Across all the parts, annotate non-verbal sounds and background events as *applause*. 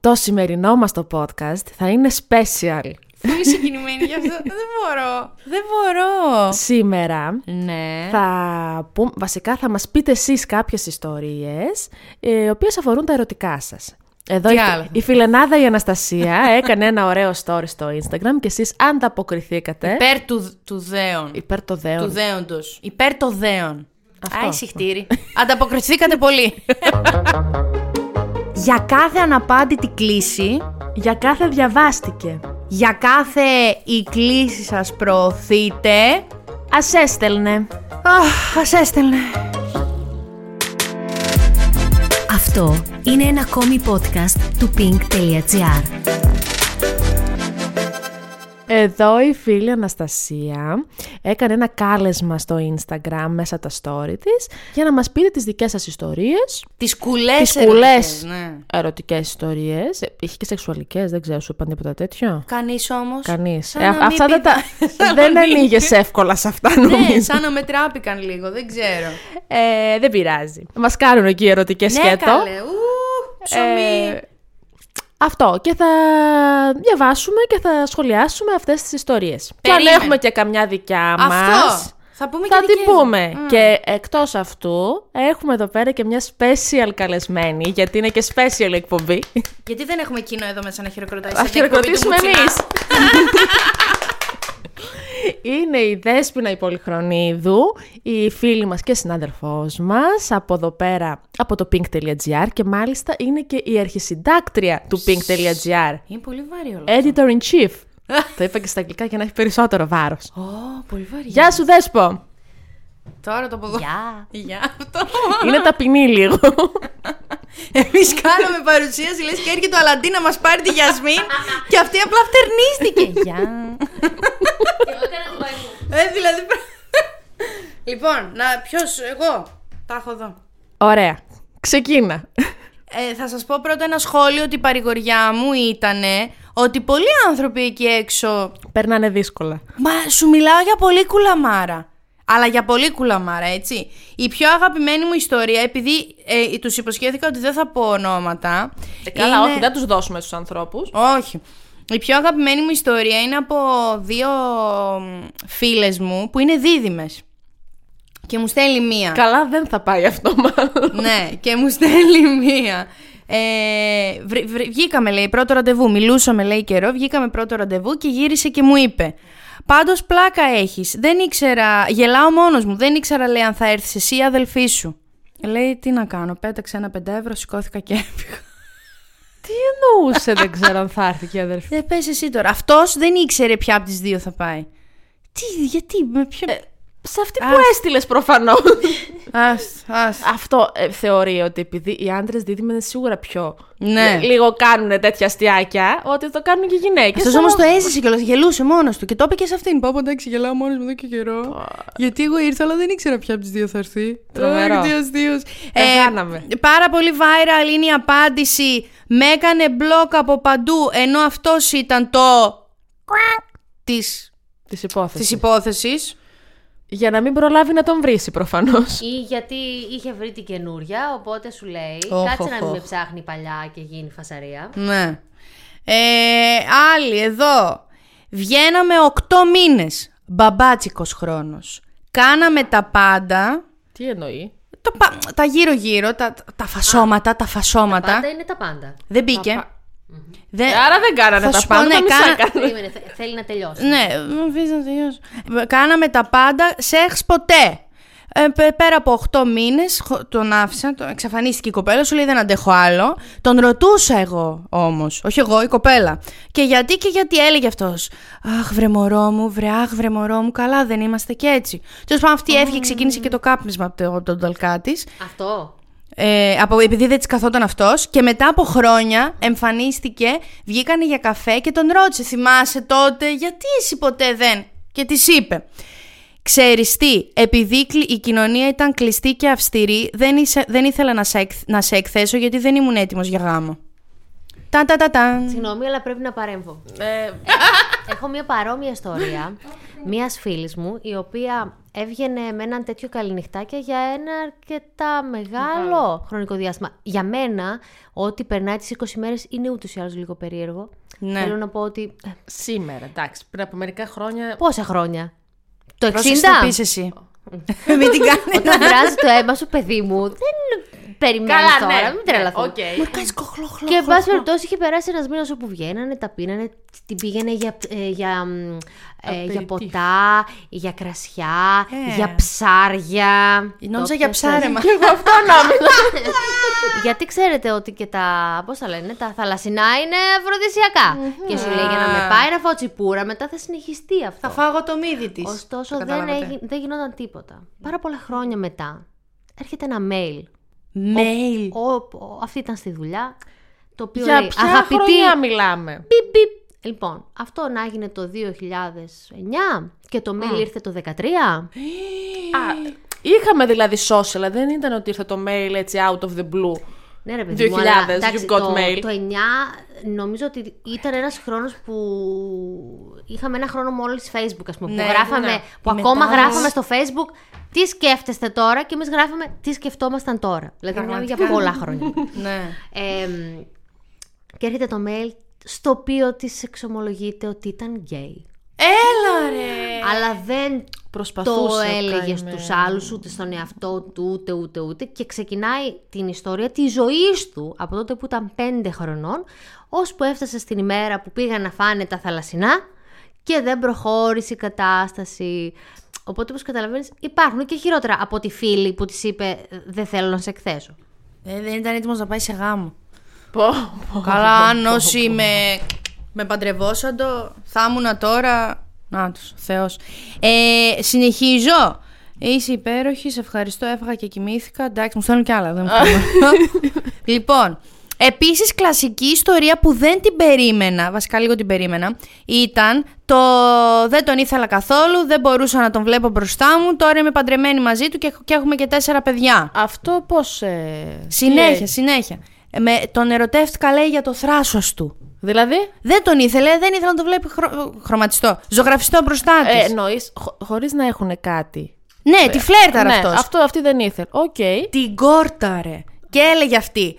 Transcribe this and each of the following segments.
Το σημερινό μας το podcast θα είναι special. Πολύ συγκινημένη γι' αυτό. Δεν μπορώ. Δεν μπορώ. Σήμερα Ναι. θα πούμε, βασικά θα μας πείτε εσείς κάποιες ιστορίες ε, οι οποίες αφορούν τα ερωτικά σας. Εδώ Τι η, άλλο; η φιλενάδα η Αναστασία *laughs* έκανε ένα ωραίο story στο Instagram και εσείς ανταποκριθήκατε Υπέρ του, του δέον. υπέρ το δέον. Του δέοντος. Υπέρ το δέον. Αυτό. Άι, συχτήρι. Ανταποκριθήκατε πολύ. *laughs* Για κάθε αναπάντητη κλίση, Για κάθε διαβάστηκε. για κάθε η κλίση σας προωθείτε, Ας έστελνε. αχ, ας έστελνε. Αυτό είναι ένα ακόμη podcast του pink.gr. Εδώ η φίλη Αναστασία έκανε ένα κάλεσμα στο Instagram μέσα τα story της για να μας πείτε τις δικές σας ιστορίες, Τις κουλές τις ερωτικές, κουλές Ναι. ερωτικές ιστορίες. Ε, Είχε και σεξουαλικές, δεν ξέρω, σου είπαν τίποτα τέτοιο. Κανείς όμως. Κανείς. Σαν Ε, να α- μην αυτά δεν, τα... πήτα- *laughs* σαν να δεν μην- ανοίγες εύκολα σε αυτά Ναι, νομίζω. σαν να με τράπηκαν λίγο, δεν ξέρω. Ε, δεν πειράζει. Μας κάνουν εκεί ερωτικές ναι, σκέτο. καλέ. Ου, ψωμί. Ε, αυτό και θα διαβάσουμε και θα σχολιάσουμε αυτές τις ιστορίες. Και αν Περίμενε. έχουμε και καμιά δικιά μας... Αυτό. Θα πούμε Θα και την δικές μου. πούμε. Και εκτός αυτού, έχουμε εδώ πέρα και μια special καλεσμένη, γιατί είναι και special εκπομπή. Γιατί δεν έχουμε κοινό εδώ μέσα να χειροκροτάει. Θα σαν την εκπομπή του χειροκροτήσουμε Μουτσινά. εμείς. *laughs* Είναι η Δέσποινα η Πολυχρονίδου, η φίλη μας και συνάδελφός μας, από εδώ πέρα, από το pink.gr και μάλιστα είναι και η αρχισυντάκτρια του pink.gr. Είναι πολύ βαρύ όλο. Editor in chief. *laughs* Το είπα και στα αγγλικά για να έχει περισσότερο βάρος. Ω, πολύ βαρύ. Γεια σου Δέσπο! Τώρα το από εδώ. Γεια! Γεια αυτό. Είναι ταπεινή λίγο. *laughs* Εμείς κάναμε παρουσίαση, λες και έρχεται ο Αλαντί να μας πάρει τη Γιασμίν *laughs* και αυτή απλά φτερνίστηκε. Γεια. Ε, δηλαδή. λοιπόν, να ποιος, εγώ. Τα έχω εδώ. Ωραία. Ξεκίνα. Ε, θα σας πω πρώτα ένα σχόλιο ότι η παρηγοριά μου ήταν ότι πολλοί άνθρωποι εκεί έξω Περνάνε δύσκολα. Μα σου μιλάω για πολύ κουλαμάρα. Αλλά για πολύ κουλαμάρα, έτσι. Η πιο αγαπημένη μου ιστορία, επειδή ε, τους υποσχέθηκα ότι δεν θα πω ονόματα. Ε, καλά, είναι- όχι, δεν τους δώσουμε στους ανθρώπους. Όχι. Η πιο αγαπημένη μου ιστορία είναι από δύο μ, φίλες μου που είναι δίδυμες. Και μου στέλνει μία. Καλά, δεν θα πάει αυτό μάλλον. ναι, και μου στέλνει μία. Ε, βρ- βρ- βγήκαμε, λέει, πρώτο ραντεβού. Μιλούσαμε, λέει, καιρό. Βγήκαμε πρώτο ραντεβού και γύρισε και μου είπε. Πάντως πλάκα έχεις. Δεν ήξερα. Γελάω μόνος μου. Δεν ήξερα, λέει, αν θα έρθεις εσύ ή η αδελφή σου. Λέει, τι να κάνω. Πέταξε ένα πεντά ευρώ, σηκώθηκα και έφυγα. Τι εννοούσε, δεν ξέρω αν θα έρθει και η αδερφή. Δεν πες εσύ τώρα. Αυτός δεν ήξερε ποια από τις δύο θα πάει. Τι, γιατί, με ποιο. Σε αυτή Ας. που έστειλες προφανώς. Ας, ας. Αυτό ε, θεωρεί ότι επειδή οι άντρες δίδυμοι είναι σίγουρα πιο. Ναι. ε, Λίγο κάνουν τέτοια αστιάκια, ότι το κάνουν και οι γυναίκες. Αυτός όμως το έζησε κιόλας. Γελούσε μόνος του και το είπε και σε αυτήν. Πάω εντάξει, γελάω μόνος μου εδώ και καιρό. Γιατί εγώ ήρθα, αλλά δεν ήξερα ποια από τις δύο θα έρθει. Τρομερό. Αχ, τι αστείος. Πεθάναμε. πάρα πολύ viral είναι η απάντηση. Με έκανε block από παντού, ενώ αυτός ήταν το. τη Της υπόθεσης. της υπόθεσης. Για να μην προλάβει να τον βρει προφανώς. Ή γιατί είχε βρει την καινούρια, οπότε σου λέει Οχ, κάτσε οχ, να μην οχ. με ψάχνει παλιά και γίνει φασαρία. Ναι. Ε, άλλη εδώ. Βγαίναμε 8 μήνες. Μπαμπάτσικος χρόνος. Κάναμε τα πάντα. Τι εννοεί; Τα, πα- τα γύρω-γύρω, τα, τα φασώματα, τα φασώματα. Πάντα είναι τα πάντα. Δεν μπήκε. πα- Δεν... Άρα δεν κάνανε θα τα σου πω, πάντα. ναι, τα μισά κάνα- κάνανε. Περίμενε, θε- θέλει να τελειώσει. Ναι, μου αφήσεις να τελειώσω. Κάναμε τα πάντα, σεξ ποτέ. Ε, πε- πέρα από 8 μήνες, τον άφησα, τον εξαφανίστηκε η κοπέλα, σου λέει δεν αντέχω άλλο. Τον ρωτούσα εγώ όμως, όχι εγώ, η κοπέλα. Και γιατί και γιατί έλεγε αυτός. Αχ, βρε μωρό μου, βρε, αχ, βρε μωρό μου, καλά δεν είμαστε και έτσι. Τέλος πάντων, αυτή έφυγε, ξεκίνησε και το κάπνισμα από, το, από τον ταλκά της. Αυτό. Ε, από, επειδή δεν της καθόταν αυτός. Και μετά από χρόνια εμφανίστηκε, βγήκανε για καφέ και τον ρώτησε: Θυμάσαι τότε, γιατί εσύ ποτέ δεν; Και της είπε: Ξέρεις τι, επειδή κλει- η κοινωνία ήταν κλειστή και αυστηρή, δεν, είσαι- δεν ήθελα να σε, εκ- να σε εκθέσω γιατί δεν ήμουν έτοιμος για γάμο. Τα τα τα τα. Συγγνώμη, αλλά πρέπει να παρέμβω. Ε, Έχω μια παρόμοια ιστορία μιας φίλης μου, η οποία έβγαινε με έναν τέτοιο καληνυχτάκια για ένα αρκετά μεγάλο χρονικό διάστημα. Για μένα, ό,τι περνάει τις 20 μέρες είναι ούτως ή άλλως λίγο περίεργο. Ναι. Θέλω να πω ότι. ε, σήμερα, εντάξει, πριν από μερικά χρόνια. Πόσα χρόνια; Το 60. Πρόσεξε το πεις εσύ. Μην την *laughs* κάνεις. Όταν βράζει το αίμα σου, παιδί μου, δεν περιμένεις Καλά, τώρα. ναι. Μην τρελαθώ. Οκ. Κάνεις κοχλοχλο. Και εν πάση περιπτώσει είχε περάσει ένας μήνας όπου βγαίνανε, τα πίνανε, την πήγαινε για, ε, για, μ, ε, για απεριτίφ. ποτά, για κρασιά, Ε. για ψάρια. Νόμιζα Το για πιάσε. ψάρεμα. Αυτό νόμιζα. Γιατί ξέρετε ότι και τα, πώς τα λένε, τα θαλασσινά είναι αφροδισιακά. Και σου λέει για να με πάει να φάω τσιπούρα, μετά θα συνεχιστεί αυτό. Θα φάγω το μύδι της. Ωστόσο Το δεν, καταλάβατε. έγι- δεν γινόταν τίποτα. Πάρα πολλά χρόνια μετά έρχεται ένα mail. Mail. Ο, ο- αυτή ήταν στη δουλειά. Το οποίο Για λέει, ποια αγαπητή, χρονιά μιλάμε; Πιπ, πιπ. Λοιπόν, αυτό να έγινε το 2009 και το mail ήρθε το 2013. Α, είχαμε δηλαδή social, αλλά δεν ήταν ότι ήρθε το mail έτσι out of the blue. Ναι, ρε παιδί μου, 2000, αλλά, εντάξει, you've got το, mail. Το 9 νομίζω ότι ήταν ένας χρόνος που είχαμε ένα χρόνο μόλις Facebook, ας πούμε, Ναι, που γράφαμε, ναι. που Η ακόμα μετάβαση. γράφαμε στο Facebook τι σκέφτεστε τώρα; και εμείς γράφαμε τι σκεφτόμασταν τώρα; Δηλαδή μιλάμε για πολλά χρόνια. *laughs* Ναι. Ε, και έρχεται το mail στο οποίο της εξομολογείται ότι ήταν γκέι. Έλα ρε. Αλλά δεν Προσπαθούσε το ο έλεγε καημένος. στους άλλους, ούτε στον εαυτό του, ούτε ούτε ούτε. Και ξεκινάει την ιστορία της ζωής του από τότε που ήταν πέντε χρονών, ώσπου έφτασε στην ημέρα που πήγαν να φάνε τα θαλασσινά και δεν προχώρησε η κατάσταση. Οπότε, όπως καταλαβαίνεις, υπάρχουν και χειρότερα από τη φίλη που της είπε «Δεν θέλω να σε εκθέσω». Ε, δεν ήταν έτοιμος να πάει σε γάμο. Πω, πω. Καλά, αν όσοι με, με παντρευόσαν το, θα ήμουν τώρα. Να τους, Θεός. Ε, συνεχίζω. Είσαι υπέροχη, σε ευχαριστώ, έφαγα και κοιμήθηκα. Εντάξει, μου στέλνουν κι άλλα, δεν μου στέλνουν. *laughs* λοιπόν, επίσης κλασική ιστορία που δεν την περίμενα, βασικά λίγο την περίμενα, ήταν το δεν τον ήθελα καθόλου, δεν μπορούσα να τον βλέπω μπροστά μου, τώρα είμαι παντρεμένη μαζί του και, έχω- και έχουμε και τέσσερα παιδιά. Αυτό πώς... ε, Συνέχεια, τι- συνέχεια. Ε, Με, τον ερωτεύτηκα, λέει, για το θράσος του. Δηλαδή, Δεν τον ήθελε, δεν ήθελε να τον βλέπει χρο... χρωματιστό. Ζωγραφιστό μπροστά της. ε, εννοείς, χω, χωρίς να έχουν κάτι. ναι, τη φλέρταρε ναι, αυτός. αυτό αυτή δεν ήθελε. Οκ. Την κόρταρε. Και έλεγε αυτή,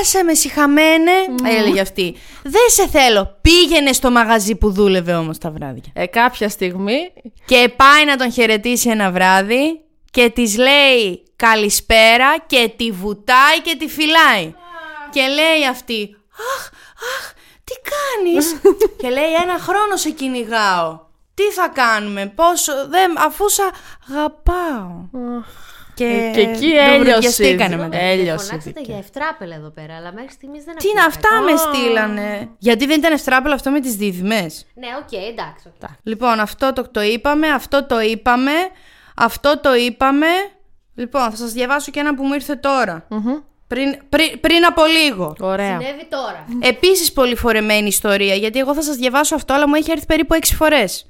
άσε με συχαμένε, έλεγε αυτή. Δεν σε θέλω. Πήγαινε στο μαγαζί που δούλευε όμως τα βράδια. Ε, κάποια στιγμή Και πάει να τον χαιρετήσει ένα βράδυ και της λέει καλησπέρα και τη βουτάει και τη φυλάει. Και λέει αυτή, αχ, αχ, τι κάνεις; *laughs* και λέει ένα χρόνο σε κυνηγάω. Τι θα κάνουμε, πόσο, δεν, αφού σ' αγαπάω. Και, και εκεί τον έλειωσε. βρωδιαστήκανε μετά. Ε, Έλειωσε Φωνάξατε δίκαια. για ευτράπελ εδώ πέρα, αλλά μέχρι στιγμής δεν Τι είναι ακούγεται. αυτά με στείλανε. Γιατί δεν ήταν ευτράπελο αυτό με τις δίδυμες. Ναι, οκ, εντάξει. οκ. Λοιπόν, αυτό το, το είπαμε, αυτό το είπαμε, αυτό το είπαμε. Λοιπόν, θα σας διαβάσω και ένα που μου ήρθε τώρα. Πριν, πριν, πριν από λίγο. Ωραία. Συνέβη τώρα. Επίσης πολύ φορεμένη ιστορία, γιατί εγώ θα σας διαβάσω αυτό, αλλά μου έχει έρθει περίπου έξι φορές.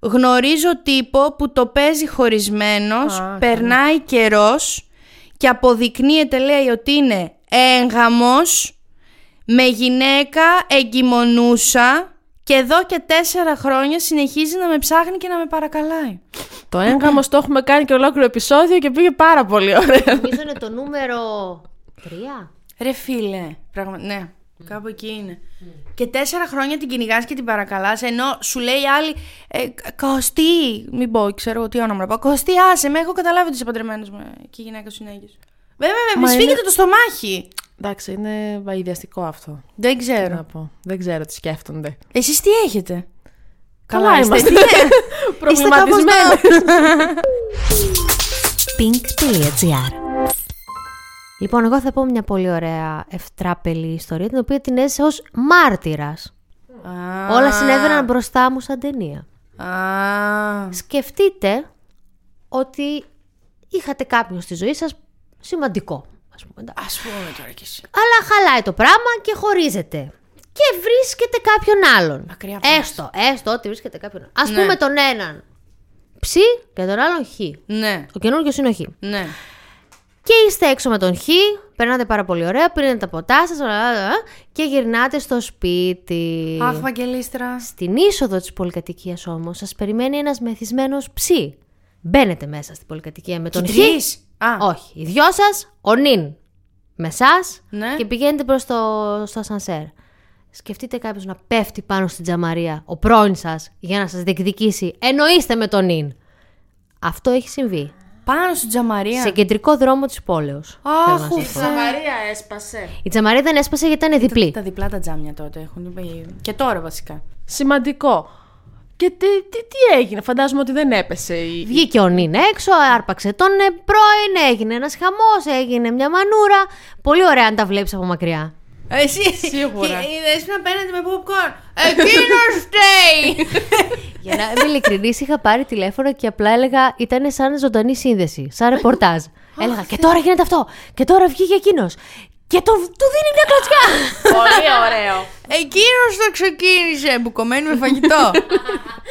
Γνωρίζω τύπο που το παίζει χωρισμένος, Α, περνάει καιρός και αποδεικνύεται λέει ότι είναι έγγαμος, με γυναίκα εγκυμονούσα και εδώ και τέσσερα χρόνια συνεχίζει να με ψάχνει και να με παρακαλάει. Το έγκαμο το έχουμε κάνει και ολόκληρο επεισόδιο και πήγε πάρα πολύ ωραία. Νομίζω είναι το νούμερο 3. Ρε φίλε, πράγμα... ναι, κάπου εκεί είναι. Και τέσσερα χρόνια την κυνηγάς και την παρακαλάς, ενώ σου λέει η άλλη, ε, Κωστή, μην πω, ξέρω εγώ τι όνομα να πω. Κωστή, άσε με, έχω καταλάβει ότι είσαι παντρεμένος με και η γυναίκα σου είναι έγκυος». Βέβαια, με Μα σφίγγεται είναι- το στομάχι. Εντάξει, είναι βαϊδιαστικό αυτό. Δεν Τι ξέρω. να πω. Δεν ξέρω τι σκέφτονται. Εσείς τι έχετε; Καλά είστε. είμαστε. *laughs* Τι- Είστε Προβληματισμένοι. κάπως *laughs* pink.gr Λοιπόν, εγώ θα πω μια πολύ ωραία ευτράπελη ιστορία, την οποία την έζησα ως μάρτυρας. Α, Όλα συνέβαιναν μπροστά μου σαν ταινία. Α, Σκεφτείτε ότι είχατε κάποιον στη ζωή σας σημαντικό. Ας πούμε, εντάξει. ας πούμε τώρα κι εσύ. Αλλά χαλάει το πράγμα και χωρίζετε. Και βρίσκεται κάποιον άλλον. Μακριά από έστω, έστω ότι βρίσκεται κάποιον άλλον. Ας Ναι. πούμε τον έναν ψ και τον άλλον χ. Ναι, Ο καινούργιος είναι ο χ. ναι. Και είστε έξω με τον Χ, περνάτε πάρα πολύ ωραία, πήρατε τα ποτά σας και γυρνάτε στο σπίτι. Αχ, Βαγγελίστρα. Στην είσοδο της πολυκατοικίας όμως σας περιμένει ένας μεθυσμένος ψι. Μπαίνετε μέσα στην πολυκατοικία με τον Χ. Τρεις. Α, Όχι, οι δυο σας, ο Νιν με εσάς Ναι. και πηγαίνετε προς το στο ασανσέρ. Σκεφτείτε κάποιος να πέφτει πάνω στην τζαμαρία, ο πρώην σας, για να σας διεκδικήσει. Εννοείστε με τον Νιν. Αυτό έχει συμβεί. Πάνω στην τζαμαρία. Σε κεντρικό δρόμο της πόλεως. θέλω να Αχ, σας ουφ. πω. Μαρία έσπασε. Η τζαμαρία δεν έσπασε γιατί ήταν διπλή. Τα διπλά τα τζάμια τότε έχουν. Και τώρα βασικά. Σημαντικό. Και τι, τι, τι έγινε, φαντάζομαι ότι δεν έπεσε η... Βγήκε ο Νιν έξω, άρπαξε τον ε, πρώην, έγινε ένας χαμός, έγινε μια μανούρα. Πολύ ωραία αν τα βλέπεις από μακριά. Εσύ. Σίγουρα. Και είδες να παίρνετε με popcorn. Εκείνο φταίει. Για να είμαι ειλικρινής, είχα πάρει τηλέφωνο και απλά έλεγα ήταν σαν ζωντανή σύνδεση, σαν ρεπορτάζ. έλεγα και τώρα γίνεται αυτό, και τώρα βγήκε εκείνο. Και το, του δίνει μια κλωτσιά. Πολύ ωραίο. Εκείνο το ξεκίνησε. Μπουκωμένη με φαγητό.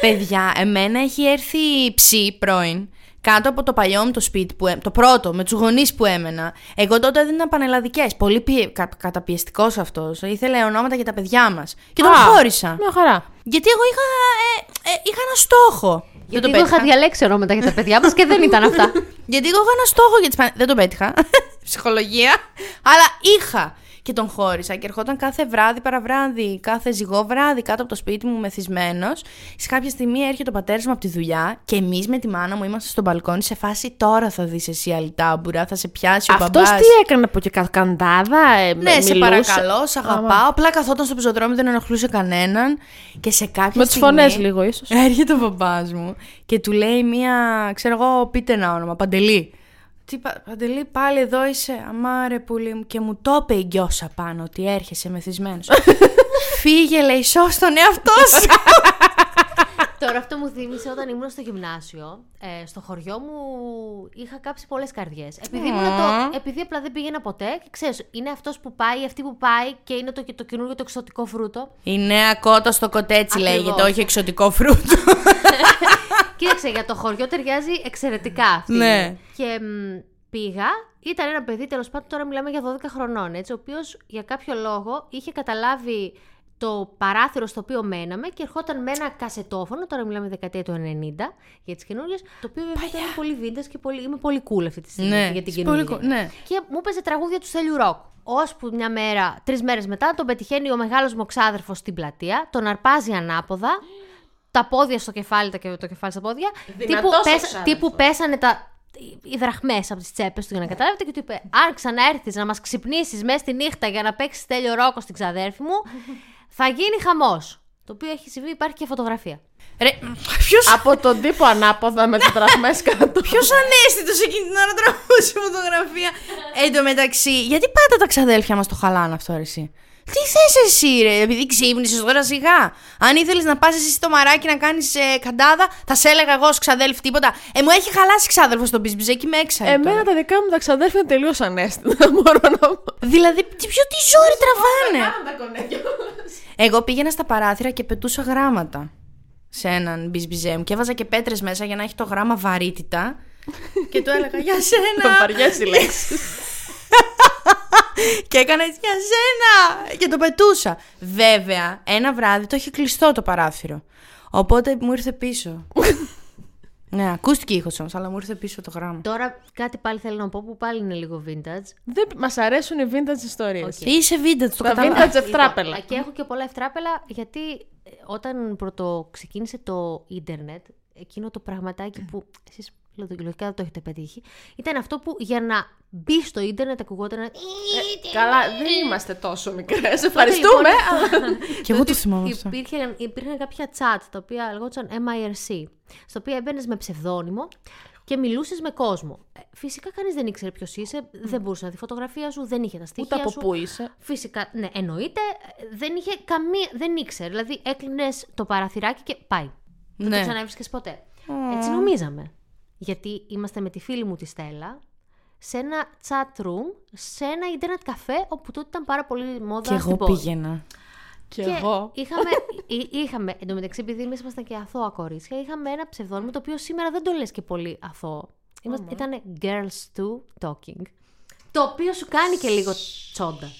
Παιδιά, εμένα έχει έρθει ψή πρώην κάτω από το παλιό μου το σπίτι, που, έ- το πρώτο, με τους γονείς που έμενα. Εγώ τότε έδινα πανελλαδικές. Πολύ πιε, κα, καταπιεστικός αυτός. Ήθελε ονόματα για τα παιδιά μας. Και τον Α, χώρισα. Μια χαρά. Γιατί εγώ είχα, ε, ε, είχα ένα στόχο. Γιατί δεν εγώ το είχα πέτυχα. διαλέξει ονόματα για τα παιδιά μας και δεν ήταν αυτά. *laughs* Γιατί εγώ είχα ένα στόχο για τις πανε... Δεν τον πέτυχα. *laughs* Ψυχολογία. Αλλά είχα. Και τον χώρισα και ερχόταν κάθε βράδυ παραβράδυ, κάθε ζυγό βράδυ κάτω από το σπίτι μου μεθυσμένος. Σε κάποια στιγμή έρχεται ο πατέρας μου από τη δουλειά και εμείς με τη μάνα μου είμαστε στο μπαλκόνι σε φάση τώρα θα δεις εσύ αλυτάμπουρα, θα σε πιάσει ο Αυτός μπαμπάς. τι έκανε από και κάτω, καντάδα, ε, Ναι, σε μιλούσε; παρακαλώ, σε αγαπάω. Απλά καθόταν στο πεζοδρόμιο, δεν ενοχλούσε κανέναν. Και σε κάποια Με τις στιγμή... φωνές λίγο, ίσως. Έρχεται ο μπαμπάς μου και του λέει μία, ξέρω εγώ, πείτε ένα όνομα, Παντελή. Τι, πα- Παντελή, πάλι εδώ είσαι, αμάρε πουλί μου. Και μου το είπε η γκιόσα πάνω ότι έρχεσαι μεθυσμένος. *laughs* Φύγε, λέει, σώσ' τον εαυτό σου. Τώρα αυτό μου θύμισε όταν ήμουν στο γυμνάσιο. Ε, στο χωριό μου είχα κάψει πολλές καρδιές. Επειδή, ήμουν το, επειδή απλά δεν πήγαινα ποτέ. Και ξέρεις, είναι αυτός που πάει, αυτή που πάει και είναι το, το καινούργιο το εξωτικό φρούτο. Η νέα κότα στο κοτέτσι Ακριβώς. λέγεται, όχι εξωτικό φρούτο. *laughs* Κοίταξε, για το χωριό ταιριάζει εξαιρετικά αυτή. Ναι. Και μ, πήγα, ήταν ένα παιδί, τέλος πάντων, τώρα μιλάμε για 12 χρονών, έτσι, ο οποίος για κάποιο λόγο είχε καταλάβει το παράθυρο στο οποίο μέναμε και ερχόταν με ένα κασετόφωνο, τώρα μιλάμε δεκαετία του 90 για τις καινούριες, το οποίο βέβαια ήταν πολύ vintage και πολύ, είμαι πολύ cool αυτή τη στιγμή Ναι, για την είσαι καινούργια. πολύ cool, ναι. Και μου έπαιζε τραγούδια του Στέλιου Ροκ. Ώσπου μια μέρα, τρεις μέρες μετά, τον πετυχαίνει ο μεγάλος μου ξάδερφο στην πλατεία, τον αρπάζει ανάποδα, τα πόδια στο κεφάλι, τα και- το κεφάλι στα πόδια. Τύπου, Δυνατός ο πέσα- ξάδερφος. τύπου πέσανε τα, οι δραχμές από τις τσέπες του για να καταλάβετε και του είπε: Αν ξαναέρθει να μας ξυπνήσεις μέσα στη νύχτα για να παίξεις Στέλιο Ρόκο στην ξαδέρφη μου, θα γίνει χαμός. Το οποίο έχει συμβεί, υπάρχει και φωτογραφία. Ρε, ποιος, Από τον τύπο ανάποδα με τις δραχμές κάτω. ποιος ανέστητος εκείνη την ώρα τραβούσε φωτογραφία. Εν τω μεταξύ, γιατί πάντα τα ξαδέλφια μας το χαλάνε αυτό, ρε, εσύ; Τι θες εσύ, ρε, επειδή ξύπνησες τώρα σιγά. Αν ήθελες να πας εσύ στο μαράκι να κάνεις ε, καντάδα, θα σε έλεγα εγώ ως ξαδέλφη τίποτα. Ε, μου έχει χαλάσει ξάδελφο στο μπισμπιζέκι με έξαρη. τώρα. Εμένα τα δικά μου τα ξαδέρφια είναι τελείως ανέστητα. Μπορώ να πω. Δηλαδή, τι, ποιο τι ζόρι τραβάνε; τα κονέκια. Εγώ πήγαινα στα παράθυρα και πετούσα γράμματα σε έναν μπισμπιζέ μου και έβαζα και πέτρες μέσα για να έχει το γράμμα βαρύτητα και του έλεγα για Θα σένα βαριές οι λέξει. *laughs* και έκανα έτσι για σένα και το πετούσα. Βέβαια, ένα βράδυ το είχε κλειστό το παράθυρο, οπότε μου ήρθε πίσω. *laughs* ναι, ακούστηκε ήχος όμως, αλλά μου ήρθε πίσω το γράμμα. Τώρα κάτι πάλι θέλω να πω που πάλι είναι λίγο vintage. Μας αρέσουν οι vintage ιστορίες. Είσαι vintage, το Τα καταλαβαίνω. vintage ευτράπελα. Λοιπόν, και έχω και πολλά ευτράπελα γιατί ε, όταν πρώτο ξεκίνησε το ίντερνετ, εκείνο το πραγματάκι που εσείς λο- λογικά δεν το έχετε πετύχει, ήταν αυτό που για να μπει στο ίντερνετ ακουγόταν ένα... Καλά, δεν είμαστε τόσο μικρές. Ευχαριστούμε. λοιπόν, *laughs* αλλά- Και εγώ το θυμάμαι αυτό. Υπήρχαν, υπήρχαν κάποια chat τα οποία λεγόταν MIRC, στο οποίο έμπαινες με ψευδόνυμο και μιλούσες με κόσμο. Ε, Φυσικά κανείς δεν ήξερε ποιος είσαι, δεν μπορούσε να δει φωτογραφία σου, δεν είχε τα στοιχεία Ούτε από σου. πού είσαι. Φυσικά, ναι, εννοείται. ε, Δεν είχε καμία. Δεν ήξερε. Δηλαδή, έκλεινες το παραθυράκι και πάει. Δεν Ναι. το ξαναβρίσκε ποτέ. Έτσι νομίζαμε. Γιατί είμαστε με τη φίλη μου τη Στέλλα σε ένα chat room, σε ένα ίντερνετ καφέ, όπου τότε ήταν πάρα πολύ μόδα Και στην εγώ πόλη. πήγαινα. Και Και εγώ. είχαμε, *laughs* εί- είχαμε, εντωμεταξύ, επειδή εμείς ήμασταν και αθώα κορίτσια, είχαμε ένα ψευδόνυμο το οποίο σήμερα δεν το λες και πολύ αθώο. Είμαστε, Ήταν Girls 2 Talking. Το οποίο σου κάνει και λίγο τσόντα.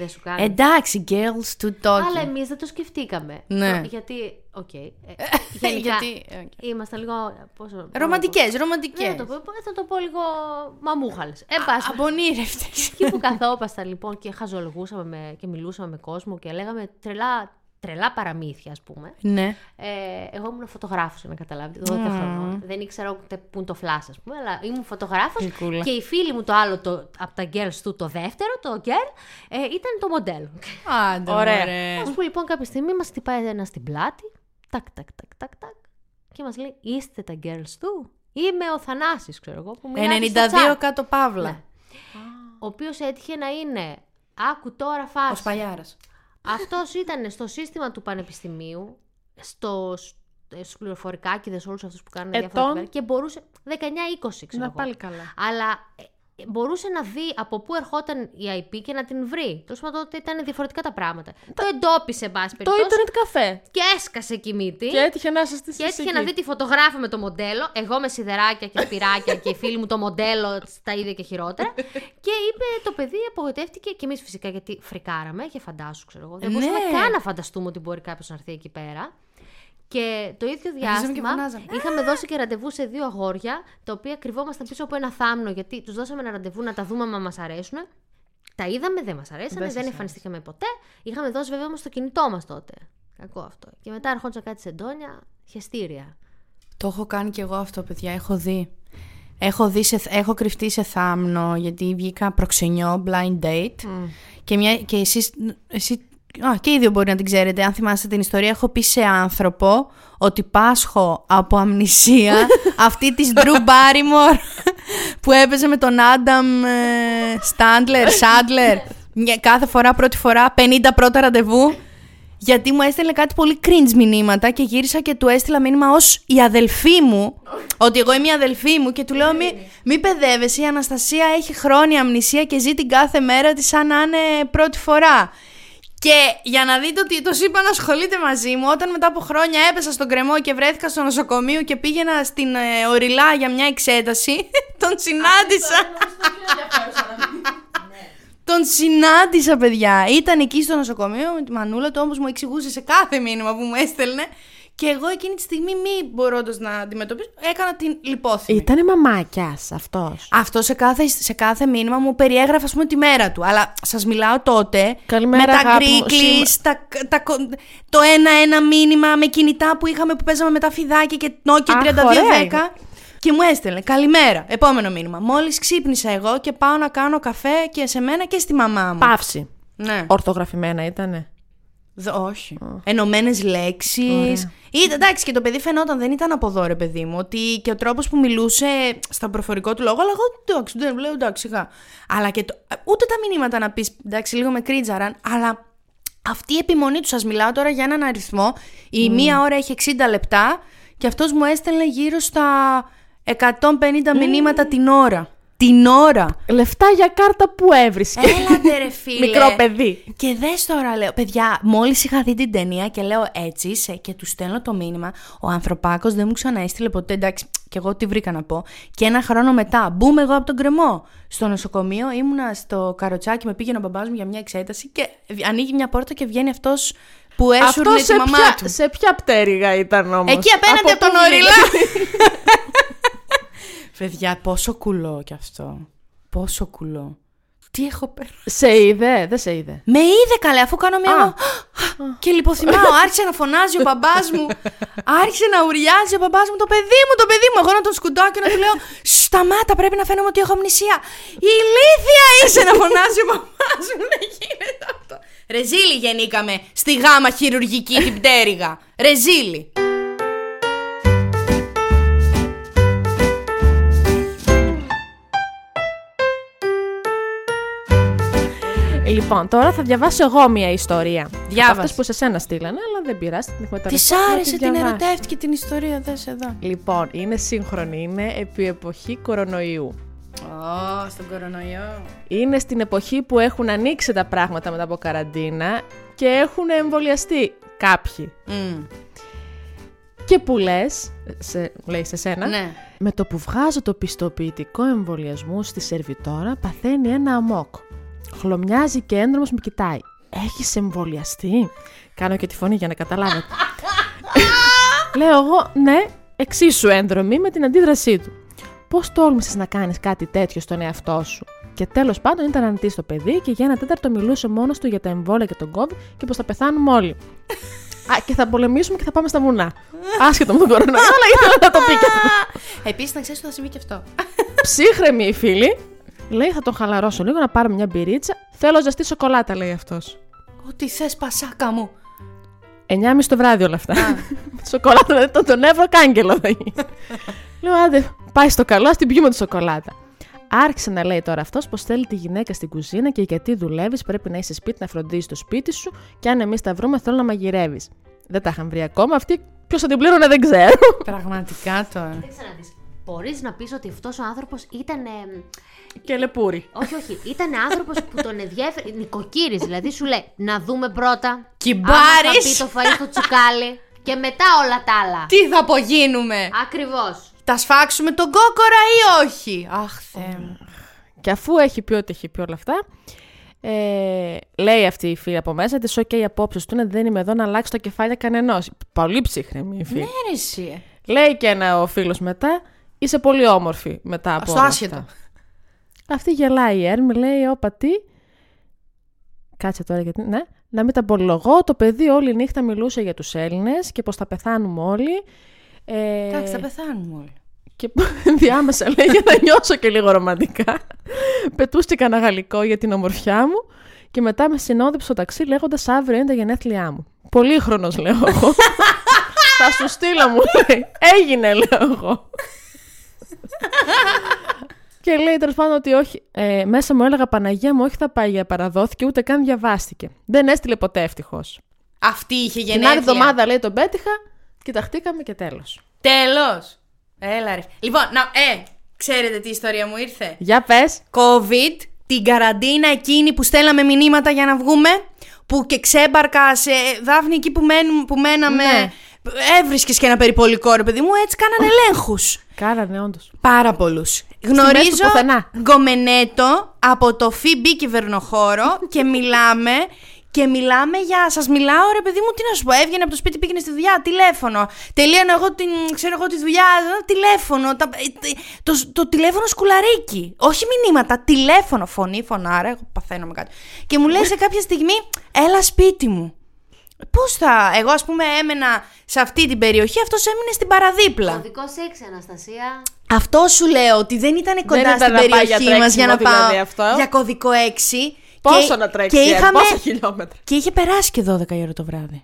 Δεν σου κάνει. Εντάξει, girls του Tokyo. Αλλά εμείς δεν το σκεφτήκαμε. Ναι. Το- Γιατί. Οκ. ε, *laughs* γενικά. Γιατί, οκ. Ήμασταν λίγο. Πόσο, Ρομαντικές, Ναι, ρομαντικές. θα το πω, θα το πω λίγο μαμούχαλες. Ε, πάση Απονήρευτες. Εκεί που καθόμασταν λοιπόν και χαζολογούσαμε με, και μιλούσαμε με κόσμο και λέγαμε τρελά, τρελά παραμύθια, ας πούμε. ναι. Ε, εγώ ήμουν φωτογράφος, να καταλάβετε, 12 χρονών. Δεν ήξερα ούτε πού είναι το flash, ας πούμε, αλλά ήμουν φωτογράφος. Γλυκούλα. Και η φίλη μου το άλλο, το, από τα girls του, το δεύτερο, το girl, ε, ήταν το μοντέλο. Άντε, Ωραία. μωρέ. Α που λοιπόν κάποια στιγμή μας χτυπάει ένα στην πλάτη. Τάκ, τάκ, τάκ, τάκ, τάκ. Και μας λέει, είστε τα girls του; Είμαι ο Θανάσης, ξέρω εγώ, που μιλάει στο 92 chat. κάτω παύλα. Ναι. Ο οποίος έτυχε να είναι. Άκου τώρα Ο φάση. Σπαλιάρας. Αυτός ήταν στο σύστημα του Πανεπιστημίου, στο, στους πληροφορικάκιδε, όλους αυτούς που κάνουν Ετών. διάφορα κουβέρτα, και μπορούσε. 19-20, ξέρω Να εγώ. πάλι καλά. Αλλά ε, ε, μπορούσε να δει από πού ερχόταν η IP και να την βρει. Τέλος πάντων, τότε ήταν διαφορετικά τα πράγματα. Το εντόπισε, εν πάση Το περιπτώσει. ίντερνετ καφέ. Και έσκασε εκεί μύτη. Και έτυχε να είστε Και έτυχε να δει τη φωτογράφο με το μοντέλο, εγώ με σιδεράκια και σπυράκια και οι φίλοι μου το μοντέλο τα ίδια και χειρότερα. και είπε το παιδί, απογοητεύτηκε και εμείς φυσικά γιατί φρικάραμε και φαντάσου, ξέρω εγώ. Δεν Ναι. μπορούσαμε καν να φανταστούμε ότι μπορεί κάποιος να έρθει εκεί πέρα. Και το ίδιο και διάστημα φωνάζαμε. είχαμε δώσει και ραντεβού σε δύο αγόρια, τα οποία κρυβόμασταν πίσω από ένα θάμνο, γιατί τους δώσαμε ένα ραντεβού να τα δούμε αν μας αρέσουν. Τα είδαμε, δεν μας αρέσανε, Δεν δεν, σας εμφανιστήκαμε ποτέ. Είχαμε δώσει βέβαια όμως το κινητό μας τότε. Κακό αυτό. Και μετά ερχόντουσαν κάτι σε ντόνια, χεστήρια. Το έχω κάνει κι εγώ αυτό, παιδιά. Έχω δει. Έχω, δει σε, έχω κρυφτεί σε θάμνο γιατί βγήκα προξενιό blind date. Και, μια, και εσείς, εσύ, α, και οι δύο μπορεί να την ξέρετε. Αν θυμάστε την ιστορία, έχω πει σε άνθρωπο ότι πάσχω από αμνησία *laughs* αυτή της Drew Barrymore που έπαιζε με τον Άνταμ ε, Στάντλερ, Σάντλερ. Μια- Κάθε φορά, πρώτη φορά, 50 πρώτα ραντεβού. Γιατί μου έστελνε κάτι πολύ cringe μηνύματα και γύρισα και του έστειλα μήνυμα ως η αδελφή μου. ότι εγώ είμαι η αδελφή μου και του λέω μη, μη παιδεύεσαι, η Αναστασία έχει χρόνια αμνησία και ζει την κάθε μέρα της σαν να είναι πρώτη φορά. Και για να δείτε ότι το είπα να ασχολείται μαζί μου, όταν μετά από χρόνια έπεσα στον κρεμό και βρέθηκα στο νοσοκομείο και πήγαινα στην ε, Οριλά για μια εξέταση, *laughs* τον συνάντησα. *laughs* Τον συνάντησα, παιδιά. Ήταν εκεί στο νοσοκομείο με τη μανούλα του, όμως μου εξηγούσε σε κάθε μήνυμα που μου έστελνε. Και εγώ εκείνη τη στιγμή, μη μπορώντας να αντιμετωπίσω, έκανα την λιπόθυμη. Ήτανε μαμάκιας αυτός. Αυτό σε κάθε, σε κάθε μήνυμα μου περιέγραφε, ας πούμε, τη μέρα του. Αλλά σας μιλάω τότε. Καλημέρα, με τα αγάπη μου. γκρίκλι, τα, τα, κο- το ένα-ένα μήνυμα με κινητά που είχαμε που παίζαμε με τα φιδάκια και Nokia Αχ, 3210. ωραία Και μου έστελνε καλημέρα. Επόμενο μήνυμα. Μόλις ξύπνησα εγώ και πάω να κάνω καφέ και σε μένα και στη μαμά μου. Παύση. Ναι. Ορθογραφημένα ήτανε. Δε- όχι. Ενωμένες λέξεις. Ωραία. Ήταν εντάξει και το παιδί φαινόταν, δεν ήταν από εδώ, ρε παιδί μου. Ότι και ο τρόπος που μιλούσε στα προφορικό του λόγο, αλλά εγώ εντάξει, δεν λέω εντάξει, σιγά. Αλλά και το, ούτε τα μηνύματα να πεις εντάξει, λίγο με κρίτζαραν, αλλά αυτή η επιμονή τους, σα μιλάω τώρα για έναν αριθμό. Η μία ώρα έχει 60 λεπτά και αυτός μου έστελνε γύρω στα 150 μηνύματα την ώρα. Την ώρα. Λεφτά για κάρτα που έβρισκε. Έλατε ρε *laughs* φίλε. Μικρό παιδί. Και δες τώρα λέω, παιδιά, μόλις είχα δει την ταινία και λέω έτσι είσαι και του στέλνω το μήνυμα. Ο ανθρωπάκος δεν μου ξαναέστειλε ποτέ. Εντάξει, και εγώ τι βρήκα να πω. Και ένα χρόνο μετά, μπούμ εγώ από τον κρεμό. Στο νοσοκομείο ήμουνα στο καροτσάκι, με πήγαινε ο μπαμπάς μου για μια εξέταση και ανοίγει μια πόρτα και βγαίνει αυτός που έσουρνε Αυτό τη σε μαμά ποια, του. σε ποια πτέρυγα ήταν όμως; Εκεί απέναντι από, τον Οριλά. *laughs* Παιδιά, πόσο κουλό κι αυτό. Πόσο κουλό. Τι έχω πέρασει. Σε είδε, δεν σε είδε. Με είδε καλέ, αφού κάνω μια. Α. εγώ, και λιποθυμάω. Άρχισε να φωνάζει ο μπαμπάς μου. Άρχισε να ουριάζει ο μπαμπάς μου. Το παιδί μου, το παιδί μου. Εγώ να τον σκουντάω και να του λέω Σταμάτα, πρέπει να φαίνομαι ότι έχω αμνησία. Ηλίθεια είσαι να φωνάζει ο μπαμπάς μου. Να γίνεται αυτό. Ρεζίλη γεννήκαμε στη γάμα χειρουργική την πτέρυγα. Ρεζίλη. Λοιπόν, τώρα θα διαβάσω εγώ μια ιστορία. Διάβασε. Αυτές που σε σένα στείλανε, αλλά δεν πειράζει. Την έχουμε Της ταραχτεί, να άρεσε, την διαβάσω. ερωτεύτηκε την ιστορία, δες εδώ. Λοιπόν, είναι σύγχρονη, είναι επί εποχή κορονοϊού. Ω, στον κορονοϊό. Είναι στην εποχή που έχουν ανοίξει τα πράγματα μετά από καραντίνα και έχουν εμβολιαστεί κάποιοι. Μμ. Και που λες, σε, λέει σε σένα, Ναι. Με το που βγάζω το πιστοποιητικό εμβολιασμού στη σερβιτόρα, παθαίνει ένα αμόκ. Χλωμιάζει και έντρομος με κοιτάει. Έχει εμβολιαστεί; Κάνω και τη φωνή για να καταλάβετε. *laughs* Λέω εγώ, ναι, εξίσου έντρομη με την αντίδρασή του. Πώς τόλμησες να κάνεις κάτι τέτοιο στον εαυτό σου; Και τέλος πάντων ήταν ανητή το παιδί και για ένα τέταρτο μιλούσε μόνος του για τα εμβόλια και τον COVID και πως θα πεθάνουμε όλοι. Α, και θα πολεμήσουμε και θα πάμε στα βουνά. Άσχετο με τον κορονοϊό, αλλά ήθελα να το πει και αυτό. Επίσης, να ξέρεις ότι θα συμβεί και αυτό. Ψύχρεμη η φίλη. Λέει, θα τον χαλαρώσω λίγο να πάρουμε μια μπυρίτσα. Θέλω ζεστή σοκολάτα, λέει αυτός. Ό,τι θες, πασάκα μου. 9.30 το βράδυ όλα αυτά. *laughs* σοκολάτα, δηλαδή τον, τον εύρο κάγκελο θα γίνει. *laughs* Λέω, άντε, πάει στο καλό, ας την πιούμε τη σοκολάτα. Άρχισε να λέει τώρα αυτός πως θέλει τη γυναίκα στην κουζίνα και γιατί δουλεύεις, πρέπει να είσαι σπίτι να φροντίζεις το σπίτι σου και αν εμείς τα βρούμε, θέλω να μαγειρεύεις. Δεν τα είχαν βρει ακόμα. Αυτή ποιος θα την πλήρωνε δεν ξέρω. Πραγματικά τώρα. Κοίταξε να δεις. Μπορείς να πεις ότι αυτός ο άνθρωπος ήταν... ε, και λεπούρι. όχι, όχι. Ήταν άνθρωπος που τον ενδιαφέρει. Νοικοκύρης, δηλαδή σου λέει να δούμε πρώτα. Κυμπάρης. άμα Θα πει το φαΐ στο τσουκάλι. Και μετά όλα τα άλλα. Τι θα απογίνουμε; Ακριβώς. Τα σφάξουμε τον κόκορα ή όχι; Αχ, Θεέ μου. Και αφού έχει πει ότι έχει πει όλα αυτά, ε, λέει αυτή η φίλη από μέσα της: OK, οι απόψεις του είναι δεν είμαι εδώ να αλλάξει το κεφάλι κανενός. Πολύ ψύχρεμη η φίλη. Ναι, ρε, εσύ. Λέει και ένα ο φίλος μετά: Είσαι πολύ όμορφη μετά από. Στο όλα άσχετο. αυτά». Αυτή γελάει η Έρμη, λέει: Όπα τι. Κάτσε τώρα γιατί. Ναι. Να μην τα απολογώ. Το παιδί όλη νύχτα μιλούσε για τους Έλληνες και πω θα πεθάνουμε όλοι. Ε, Εντάξει, θα πεθάνουμε όλοι. και *laughs* διάμεσα λέει για να νιώσω και λίγο ρομαντικά. Πετούστηκα ένα γαλλικό για την ομορφιά μου και μετά με συνόδεψε στο ταξί λέγοντας αύριο είναι τα γενέθλιά μου. Πολύχρονος λέω εγώ. *laughs* Θα σου στείλω μου λέει. Έγινε λέω εγώ. Και λέει τέλος πάντων ότι όχι. Ε, μέσα μου έλεγα Παναγία μου, όχι θα πάει για παραδόθηκε, ούτε καν διαβάστηκε. Δεν έστειλε ποτέ ευτυχώς. Αυτή είχε Την άλλη γενέθλια. εβδομάδα λέει τον πέτυχα, κοιταχτήκαμε και τέλος. Τέλος. Έλα, ρε. Λοιπόν, να, ε, ξέρετε τι ιστορία μου ήρθε; Για πες. COVID, την καραντίνα εκείνη που στέλναμε μηνύματα για να βγούμε, που και ξέμπαρκα σε Δάφνη εκεί που, μένουμε, που μέναμε. Ναι. Έβρισκες και ένα περιπολικό, ρε παιδί μου, έτσι κάνανε ελέγχους. Κάρανε όντως. Πάρα πολλούς. μέση Γνωρίζω του πουθενά. γκομενέτο από το FB κυβερνοχώρο *laughs* και μιλάμε. Και μιλάμε για. Σας μιλάω, ρε παιδί μου, τι να σου πω. Έβγαινε από το σπίτι, πήγαινε στη δουλειά, τηλέφωνο. Τελείωνα εγώ την, ξέρω εγώ, τη δουλειά, ε, τηλέφωνο. Τα, ε, το, το, τηλέφωνο σκουλαρίκι. Όχι μηνύματα, τηλέφωνο. Φωνή, φωνάρα, εγώ παθαίνω με κάτι. Και μου λέει σε κάποια στιγμή, έλα σπίτι μου. Πώς θα. Εγώ, ας πούμε, έμενα σε αυτή την περιοχή, αυτός έμεινε στην παραδίπλα. Κωδικό 6, Αναστασία. Αυτό σου λέω ότι δεν ήταν κοντά ήταν στην να πάει για περιοχή μας για να τρέξιμο, πάω δηλαδή, αυτό. για κωδικό 6. Πόσο και, να τρέξει, και η Εύη, είχαμε, πόσα χιλιόμετρα. και είχε περάσει και 12 η ώρα το βράδυ.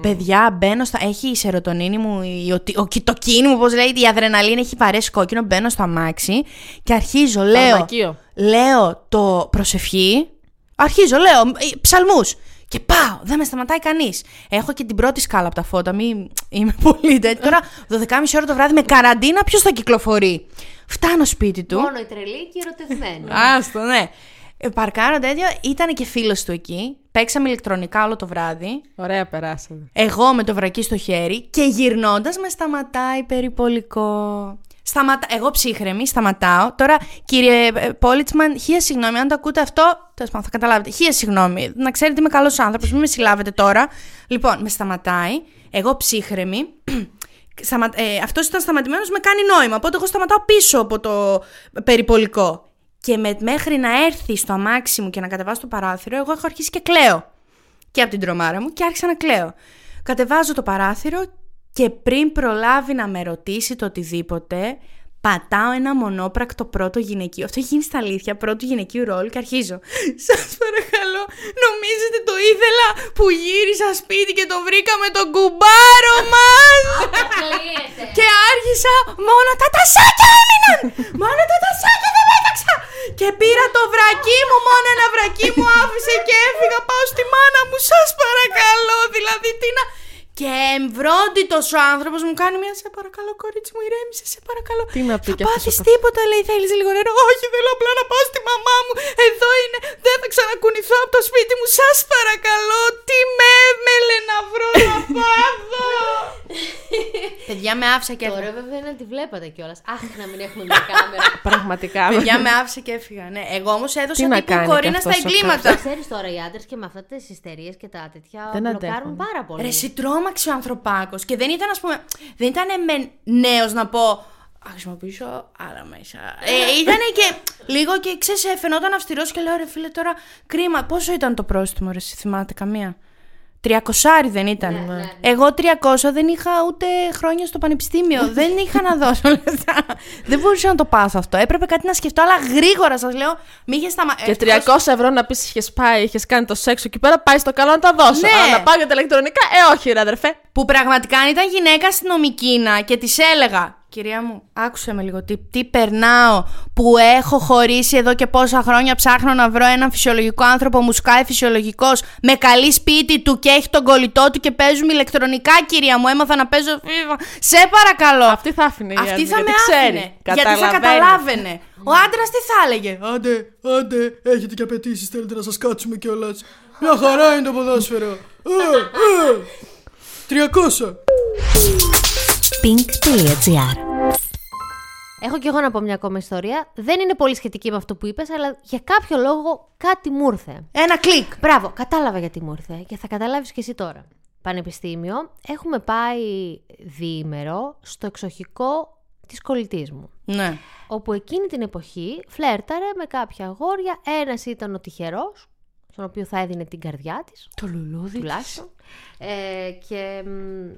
Παιδιά, μπαίνω στα. Έχει η σερωτονίνη μου, η, ο, ο κοιτοκίνη μου, πώς λέγεται, η αδρεναλίνη έχει βαρέσει κόκκινο. Μπαίνω στο αμάξι και αρχίζω, λέω. Φαρμακείο. Λέω το προσευχή. Αρχίζω, λέω ψαλμούς. Και πάω, δεν με σταματάει κανείς. Έχω και την πρώτη σκάλα από τα φώτα. Μην είμαι *laughs* πολύ τέτοιο. Τώρα, 12.30 ώρα το βράδυ με καραντίνα, ποιος θα κυκλοφορεί; Φτάνω σπίτι του. Μόνο η τρελή και η ερωτευμένη. *laughs* Άστο, ναι. Ε, Παρκάρω τέτοιο, ήταν και φίλος του εκεί. Παίξαμε ηλεκτρονικά όλο το βράδυ. Ωραία, περάσαμε. Εγώ με το βρακί στο χέρι και γυρνώντας με σταματάει περιπολικό. Σταματά... Εγώ ψύχρεμη, σταματάω. Τώρα, κύριε ε, Πόλιτσμαν, χίλια συγγνώμη, αν το ακούτε αυτό, τέλος πάντων θα καταλάβετε. Χίλια συγγνώμη. Να ξέρετε, είμαι καλός άνθρωπος, μην με συλλάβετε τώρα. Λοιπόν, με σταματάει. Εγώ ψύχρεμη. *clears throat* Σταμα... Ε, Αυτός ήταν σταματημένος, με κάνει νόημα. Οπότε εγώ σταματάω πίσω από το περιπολικό. Και με, μέχρι να έρθει στο αμάξι μου και να κατεβάσω το παράθυρο, εγώ έχω αρχίσει και κλαίω. Και από την τρομάρα μου και άρχισα να κλαίω. Κατεβάζω το παράθυρο και πριν προλάβει να με ρωτήσει το οτιδήποτε, πατάω ένα μονόπρακτο πρώτο γυναικείο. Αυτό έχει γίνει στα αλήθεια, πρώτο γυναικείο ρόλο και αρχίζω. *laughs* Σας παρακαλώ, νομίζετε το ήθελα που γύρισα σπίτι και το βρήκα με τον κουμπάρο μας! Αποκλείεται. και άρχισα μόνο τα τασάκια έμειναν! μόνο τα τασάκια δεν πέταξα! Και πήρα το βρακί μου, μόνο ένα βρακί μου άφησε και έφυγα. Πάω στη μάνα μου, σας παρακαλώ. Δηλαδή, τι να. Και εμβρόντιτος ο άνθρωπος μου κάνει μια σε παρακαλώ, κορίτσι μου, ηρέμησε, σε παρακαλώ. Τι να πει Θα κι αυτός πάθεις ο πα- τίποτα, λέει, θέλεις λίγο νερό; Όχι, θέλω απλά να πάω στη μαμά μου. Εδώ είναι, δεν θα ξανακουνηθώ από το σπίτι μου. Σας παρακαλώ, τι με έμελε να βρω να πάθω. *laughs* Παιδιά με άφησα και Τώρα έφυγα. βέβαια είναι να τη βλέπατε κιόλας. Αχ, να μην έχουμε μια κάμερα. *laughs* Πραγματικά. Παιδιά με άφησα και έφυγα. Ναι. Εγώ όμως Τι έδωσα να τύπου κάνει κορίνα κι στα αυτός ο εγκλήματα. Ξέρεις τώρα οι άντρες και με αυτά τις ιστερίες και τα τέτοια Δεν μπλοκάρουν αντέχουν. πάρα πολύ. Ρε, εσύ τρόμαξε ο ανθρωπάκος. Και δεν ήταν, ας πούμε, δεν ήταν με νέος να πω. Α χρησιμοποιήσω άλλα μέσα. Ε, ήταν και λίγο και ξέρεις, φαινόταν αυστηρός και λέω ρε φίλε τώρα κρίμα. Πόσο ήταν το πρόστιμο, ρε, εσύ θυμάται καμία; 300 δεν ήταν. ναι, ναι. Εγώ 300 δεν είχα ούτε χρόνια στο πανεπιστήμιο. *laughs* δεν είχα να δώσω λεφτά. δεν μπορούσα να το πάθω αυτό. Έπρεπε κάτι να σκεφτώ, αλλά γρήγορα σας λέω. Μη είχες σταματήσει. Και 300 ευρώ να πεις είχες πάει, είχες κάνει το σεξο εκεί πέρα, πάει στο καλό να τα δώσω. Ναι. Αλλά να πάω για τα ηλεκτρονικά, ε, όχι, ρε αδερφέ. Που πραγματικά αν ήταν γυναίκα αστυνομική να και της έλεγα. Κυρία μου, άκουσε με λίγο τι, τι περνάω που έχω χωρίσει εδώ και πόσα χρόνια ψάχνω να βρω έναν φυσιολογικό άνθρωπο μου σκάει φυσιολογικός με καλή σπίτι του και έχει τον κολλητό του και παίζουμε ηλεκτρονικά κυρία μου έμαθα να παίζω FIFA. Σε παρακαλώ Αυτή θα άφηνε η Αυτή Άντζη, θα γιατί με ξέρει. άφηνε Γιατί θα Καταλαβαίνεις. καταλάβαινε Ο άντρας τι θα έλεγε; Άντε, άντε, έχετε και απαιτήσεις, θέλετε να σας κάτσουμε κιόλας. Μια χαρά είναι το ποδόσφαιρο. Ε, ε, 300. pink.gr Έχω και εγώ να πω μια ακόμα ιστορία. Δεν είναι πολύ σχετική με αυτό που είπες, αλλά για κάποιο λόγο κάτι μου ήρθε. Ένα κλικ Μπράβο, κατάλαβα γιατί μου ήρθε και θα καταλάβεις και εσύ τώρα. Πανεπιστήμιο, έχουμε πάει διήμερο στο εξοχικό της κολλητής μου. Ναι Όπου εκείνη την εποχή φλέρταρε με κάποια αγόρια. Ένας ήταν ο τυχερός, στον οποίο θα έδινε την καρδιά της, Το λουλούδι τουλάχιστον. Ε, και μ,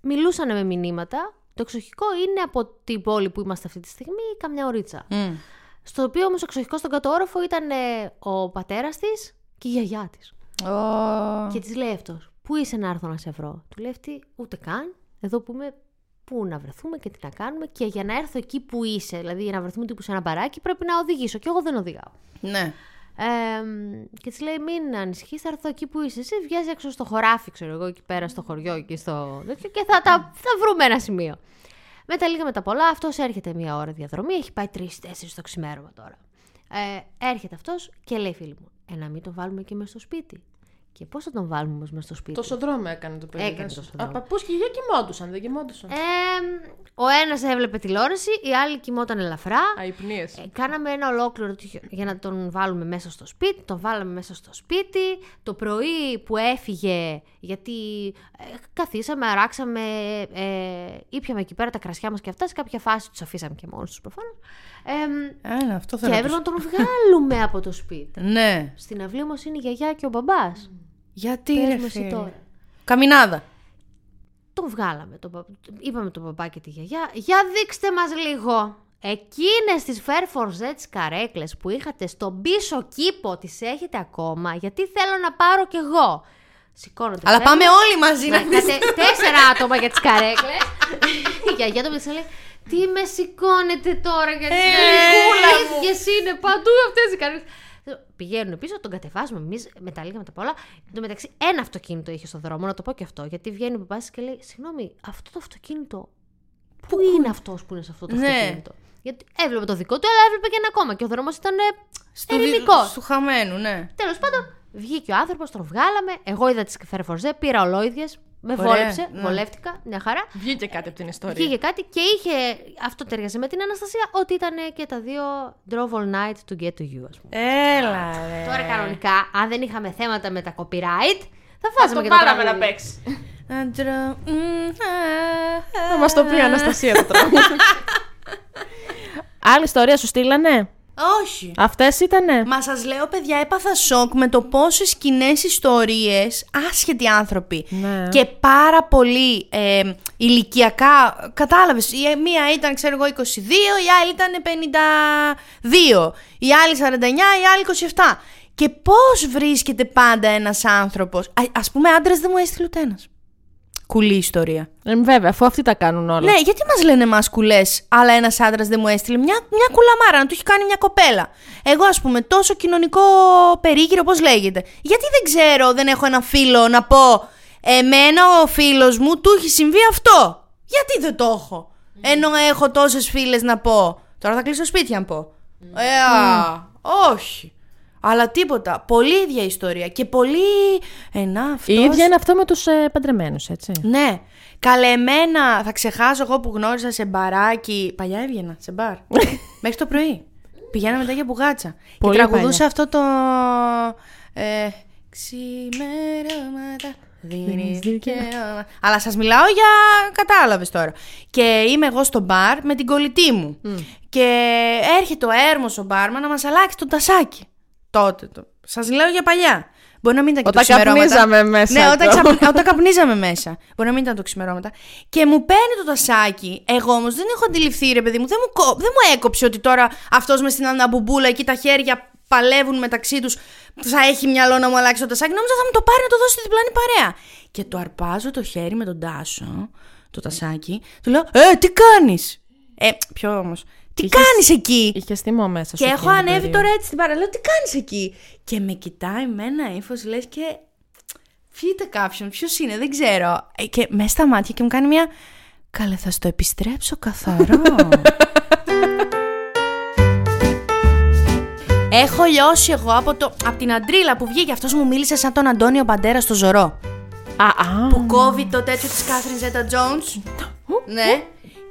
μιλούσαν με μηνύματα. Το εξοχικό είναι από την πόλη που είμαστε αυτή τη στιγμή καμιά ωρίτσα. Μμ. Στο οποίο όμως εξοχικός στον κατόροφο ήταν ε, ο πατέρας της και η γιαγιά της. Ω. Και της λέει αυτός, Πού είσαι να έρθω να σε βρω; Του λέει αυτή, Ούτε καν. Εδώ που είμαι, πού να βρεθούμε και τι να κάνουμε. Και για να έρθω εκεί που είσαι, δηλαδή για να βρεθούμε τύπου σε ένα μπαράκι, πρέπει να οδηγήσω. Και εγώ δεν οδηγάω. Ναι Ε, και της λέει: Μην ανησυχείς, θα έρθω εκεί που είσαι. Εσύ βγαίνει έξω στο χωράφι, ξέρω εγώ, εκεί πέρα στο χωριό εκεί στο. τέτοιο, και θα, τα, θα βρούμε ένα σημείο. Με τα λίγα με τα πολλά, αυτός έρχεται μία ώρα διαδρομή, έχει πάει τρει-τέσσερι το ξημέρωμα τώρα. Ε, έρχεται αυτός και λέει: Φίλοι μου, ε, να μην το βάλουμε και μέσα στο σπίτι. Και πώς θα τον βάλουμε όμως μέσα στο σπίτι; Τόσο δρόμο έκανε το παιδί. Έκανε τόσο δρόμο. Πώ και για κοιμόντουσαν, δεν κοιμόντουσαν. Ε, ο ένας έβλεπε τηλεόραση, η άλλη κοιμόταν ελαφρά. Αϊπνίες. Ε, κάναμε ένα ολόκληρο τέτοιο για να τον βάλουμε μέσα στο σπίτι. Τον βάλαμε μέσα στο σπίτι. Το πρωί που έφυγε, γιατί ε, καθίσαμε, αράξαμε, ε, ήπιαμε εκεί πέρα τα κρασιά μας και αυτά. Σε κάποια φάση τους αφήσαμε και μόνος τους προφανώς. Ε, Ένα, αυτό και θέλω να έπρεπε πω. να τον βγάλουμε από το σπίτι. Ναι Στην αυλή όμως είναι η γιαγιά και ο μπαμπάς. Γιατί Πες ρε μου εσύ φίλε. τώρα. Καμινάδα. Τον βγάλαμε. Τον, πα- είπαμε τον μπαμπά και τη γιαγιά. Για δείξτε μας λίγο. Εκείνες τις Fair for Z καρέκλες που είχατε στον πίσω κήπο τις έχετε ακόμα; Γιατί θέλω να πάρω κι εγώ. Σηκώνονται. Αλλά φεύγουν. πάμε όλοι μαζί να Να είχατε τέσσερα άτομα για τις καρέκλες. *laughs* Η γιαγιά το παιδί λέει τι με σηκώνετε τώρα για τις Ε, καρέκλες; μου. Ίδιες είναι παντού αυτές οι καρέκλες. Πηγαίνουν πίσω, τον κατεβάζουμε εμείς με τα λίγα με τα πολλά. Εν τω μεταξύ, ένα αυτοκίνητο είχε στο δρόμο, να το πω και αυτό. Γιατί βγαίνει ο παπά και λέει: Συγγνώμη, αυτό το αυτοκίνητο. Πού είναι; αυτός που είναι σε αυτό το Ναι. αυτοκίνητο; Γιατί έβλεπε το δικό του, αλλά έβλεπε και ένα ακόμα. Και ο δρόμος ήταν Του δι- ελληνικό. Του χαμένου, ναι. Τέλος πάντων, βγήκε ο άνθρωπος, τον βγάλαμε. Εγώ είδα τις Φερφορζέ, πήρα ολόιδιες. Με Ωραία, βόλεψε, ναι. βολεύτηκα, μια χαρά. Βγήκε κάτι από την ιστορία. Βγήκε κάτι και είχε. Αυτό ταιριάζει με την Αναστασία, ότι ήταν και τα δύο drove all night to get to you, ας πούμε. Έλα, ρε. Τώρα κανονικά, αν δεν είχαμε θέματα με τα copyright, θα Θα βάζαμε το και το βάλαμε να τραγούδι. παίξει. Άντρα, μ, α, Θα μας το πει η Αναστασία το τραγούδι. *laughs* Άλλη ιστορία σου στείλανε; Όχι. Αυτές ήτανε. Μα σας λέω, παιδιά, έπαθα σοκ με το πόσες κοινές ιστορίες, άσχετοι άνθρωποι Ναι. και πάρα πολύ ε, ηλικιακά. Κατάλαβες. Η μία ήταν, ξέρω εγώ, 22, η άλλη ήταν 52, η άλλη 49, η άλλη 27. Και πώς βρίσκεται πάντα ένας άνθρωπος; Α πούμε, άντρε δεν μου έστειλε ούτε ένας. Κουλή ιστορία. Ε, βέβαια, αφού αυτοί τα κάνουν όλα. Ναι, γιατί μας λένε εμάς κουλές, αλλά ένας άντρας δεν μου έστειλε μια, μια κουλαμάρα να του έχει κάνει μια κοπέλα. Εγώ, ας πούμε, τόσο κοινωνικό περίγυρο, πώς λέγεται. Γιατί δεν ξέρω, δεν έχω ένα φίλο να πω, Εμένα ο φίλος μου του έχει συμβεί αυτό. Γιατί δεν το έχω. Ενώ έχω τόσες φίλες να πω. Τώρα θα κλείσω σπίτι να πω. Ε, α, όχι. Αλλά τίποτα. Πολύ ίδια ιστορία. Και πολύ. Ενά, αυτός... Η ίδια είναι αυτό με τους ε, παντρεμένους, έτσι. Ναι. Καλεμένα, θα ξεχάσω εγώ που γνώρισα σε μπαράκι. Παλιά έβγαινα σε μπαρ. *laughs* Μέχρι το πρωί. Πηγαίναμε μετά για μπουγάτσα. Πολύ και τραγουδούσα παλιά. αυτό το. Ε, Ξημερώματα. Δίνεις δικαίωμα. Αλλά σας μιλάω για κατάλαβες τώρα. Και είμαι εγώ στο μπαρ με την κολλητή μου. Και έρχεται ο έρμος ο μπάρμα να μας αλλάξει το τασάκι. Τότε. Το. Σας λέω για παλιά. Μπορεί να μην ήταν και Όταν το ξημερώματα. καπνίζαμε μέσα Ναι, όταν, το. ξαπ- όταν καπνίζαμε μέσα. Μπορεί να μην ήταν το ξημερώματα. Και μου παίρνει το τασάκι. Εγώ όμως δεν έχω αντιληφθεί, ρε παιδί μου. Δεν μου, κο- δεν μου έκοψε ότι τώρα αυτός μες στην αναμπουμπούλα εκεί τα χέρια παλεύουν μεταξύ τους. Θα έχει μυαλό να μου αλλάξει το τασάκι. Νόμιζα θα μου το πάρει να το δώσει στη διπλανή παρέα. Και το αρπάζω το χέρι με τον τάσο, το τασάκι. Του λέω, Ε, τι κάνεις; Ε, πιο όμως. Τι Είχες- κάνεις εκεί; Είχες θυμό μέσα Και σου. έχω εκείνη την ανέβει περίοδο. τώρα έτσι στην παραλία. Λέω, τι κάνεις εκεί; Και με κοιτάει με ένα ύφος, λες και. Φύγετε κάποιον, ποιος είναι, δεν ξέρω. Ε, Και μέσα στα μάτια και μου κάνει μια. Καλέ, θα στο επιστρέψω καθαρό. *laughs* Έχω λιώσει εγώ από, το, από την αντρίλα που βγήκε. Αυτός μου μίλησε σαν τον Αντώνιο Μπαντέρα στο Ζωρό. Α, α. Που κόβει το τέτοιο της Κάθριν Ζέτα Jones. ναι.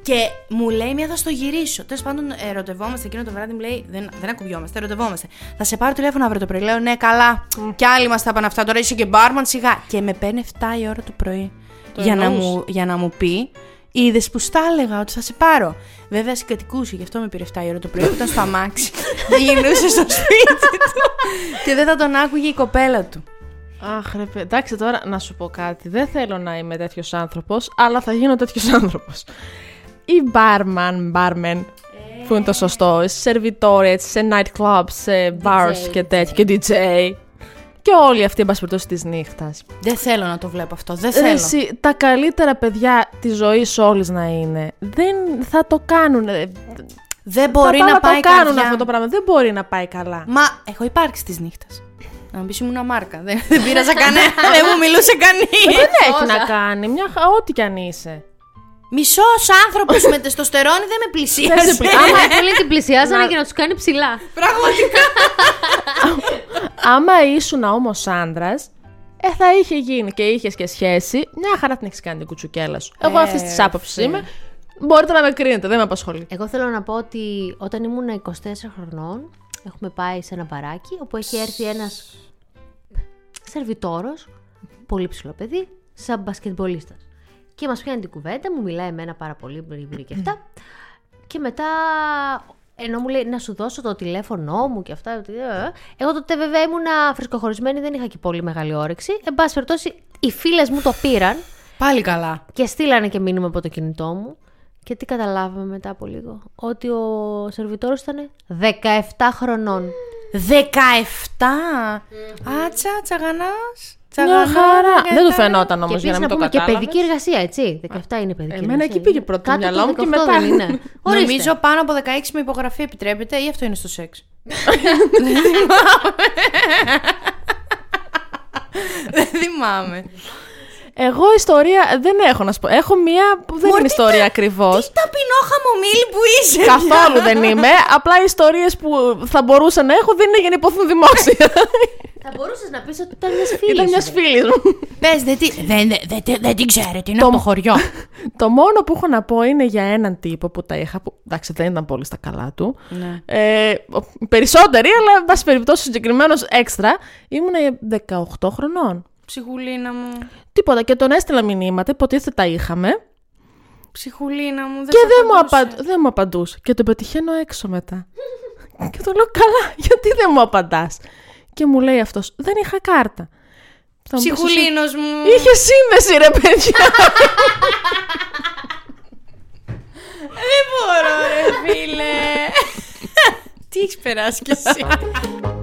Και μου λέει μια θα στο γυρίσω. Τέλος πάντων, ερωτευόμαστε εκείνο το βράδυ. Μου λέει δεν, δεν ακουμπιόμαστε, ερωτευόμαστε. Θα σε πάρω τηλέφωνο αύριο το πρωί. Λέω ναι, καλά. Κι άλλοι μας τα είπαν αυτά. Τώρα είσαι και μπάρμαν σιγά. Και με παίρνει 7 η ώρα το πρωί. Για να, εννοούσες. μου, για να μου πει, είδες που στα έλεγα ότι θα σε πάρω; Βέβαια συγκατοικούσε, γι' αυτό με πήρε 7 η ώρα το πρωί. που Ήταν στο αμάξι. *laughs* δεν γυρνούσε στο σπίτι του. και δεν θα τον άκουγε η κοπέλα του. Αχ, ρε, παι- εντάξει τώρα να σου πω κάτι. Δεν θέλω να είμαι τέτοιος άνθρωπος, αλλά θα γίνω τέτοιος άνθρωπος. Ή barman, barman, που είναι το σωστό, σε σερβιτόρια, έτσι, σε night clubs, σε bars και τέτοια, και DJ. Και όλοι αυτοί, εν πάση περιπτώσει, της νύχτας. Δεν θέλω να το βλέπω αυτό. Δεν θέλω. Εσύ, τα καλύτερα παιδιά της ζωής όλης να είναι. Δεν θα το κάνουν. Δεν μπορεί θα να να πάει το κάνουν καρδιά. αυτό το πράγμα. Δεν μπορεί να πάει καλά. Μα έχω υπάρξει της νύχτας. Να μου πεις ήμουν μάρκα. Δεν, δεν πείραζα κανένα. *laughs* δεν μου μιλούσε κανείς. Δεν έχει να κάνει. Μια χα... ό,τι κι αν είσαι. Μισός άνθρωπος με τεστοστερόνη δεν με πλησίασε. Δεν σε πλησίασε. Άμα *laughs* ήθελε την πλησιάζανε και να τους κάνει ψηλά. Πραγματικά. *laughs* Άμα ήσουν όμως άντρα, ε, θα είχε γίνει και είχες και σχέση. Μια χαρά την έχεις κάνει την κουτσουκέλα σου. Εγώ αυτής της άποψης είμαι. Μπορείτε να με κρίνετε, δεν με απασχολεί. Εγώ θέλω να πω ότι όταν ήμουν 24 χρονών, έχουμε πάει σε ένα μπαράκι όπου έχει έρθει ένας σερβιτόρος, πολύ ψηλό παιδί, σαν μπασκετμπολίστας. Και μας πιάνει την κουβέντα, μου μιλάει εμένα πάρα πολύ μπρι και αυτά. Και μετά, ενώ μου λέει να σου δώσω το τηλέφωνό μου και αυτά. ότι, ε, ε. Εγώ τότε βέβαια ήμουν φρεσκοχωρισμένη, δεν είχα και πολύ μεγάλη όρεξη. Εν πάση περιπτώσει, οι φίλες μου το πήραν Πάλι καλά. και στείλανε και μήνυμα από το κινητό μου. Και τι καταλάβαμε μετά από λίγο. Ότι ο σερβιτόρος ήταν 17 χρονών. 17. Άτσα, τσαγανά. Μια χαρά. Δεν του φαινόταν και όμως επίσης για να μην το πούμε και κατάλαβες. παιδική εργασία, έτσι. 17 είναι παιδική Εμένα εργασία. εκεί πήγε πρώτο το Κάτω μυαλό μου και 18 μετά. Δεν είναι. *laughs* Ορίστε. Νομίζω πάνω από 16 με υπογραφή επιτρέπεται ή αυτό είναι στο σεξ; *laughs* Δεν θυμάμαι. Εγώ ιστορία δεν έχω να σου πω. Έχω μία που δεν Μωρή, είναι τι ιστορία τα- ακριβώς. Τι ταπεινό χαμομήλι που είσαι. *laughs* Καθόλου δεν είμαι. Απλά οι ιστορίες που θα μπορούσα να έχω δεν είναι για να υποθούν δημόσια. Θα μπορούσες να πεις ότι ήταν μιας *laughs* φίλης. Ήταν μια φίλης μου. Πες, δεν, τη- δεν, δεν, δεν, δεν την ξέρετε, είναι Το- από το χωριό. *laughs* Το μόνο που έχω να πω είναι για έναν τύπο που τα είχα. Που, εντάξει, δεν ήταν πολύ στα καλά του. Ναι. Ε, ο- περισσότεροι, αλλά εν πάση περιπτώσει συγκεκριμένος έξτρα. Ήμουν 18 χρονών. Ψυχουλίνα μου, Τίποτα. Και τον έστειλα μηνύματα, υποτίθεται τα είχαμε. ψυχουλίνα μου, δεν Και σ' δεν μου, απαντούσε. απαν... δεν μου απαντούσε. Και τον πετυχαίνω έξω μετά. *laughs* και του λέω, καλά, γιατί δεν μου απαντάς; Και μου λέει αυτός, δεν είχα κάρτα. Θα μου πεις εσύ, Ψυχουλίνος μου. Είχε σύνδεση ρε παιδιά. Δεν μπορώ ρε φίλε. τι έχεις περάσει κι εσύ. *laughs*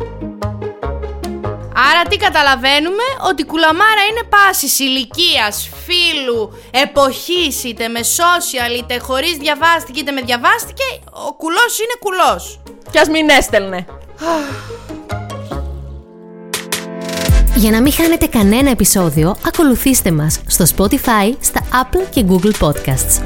Άρα τι καταλαβαίνουμε, ότι η κουλαμάρα είναι πάσης ηλικίας, φίλου, εποχής, είτε με social, είτε χωρίς διαβάστηκε, είτε με διαβάστηκε, ο κουλός είναι κουλός. Κι ας μην έστελνε. Για να μην χάνετε κανένα επεισόδιο, ακολουθήστε μας στο Spotify, στα Apple και Google Podcasts.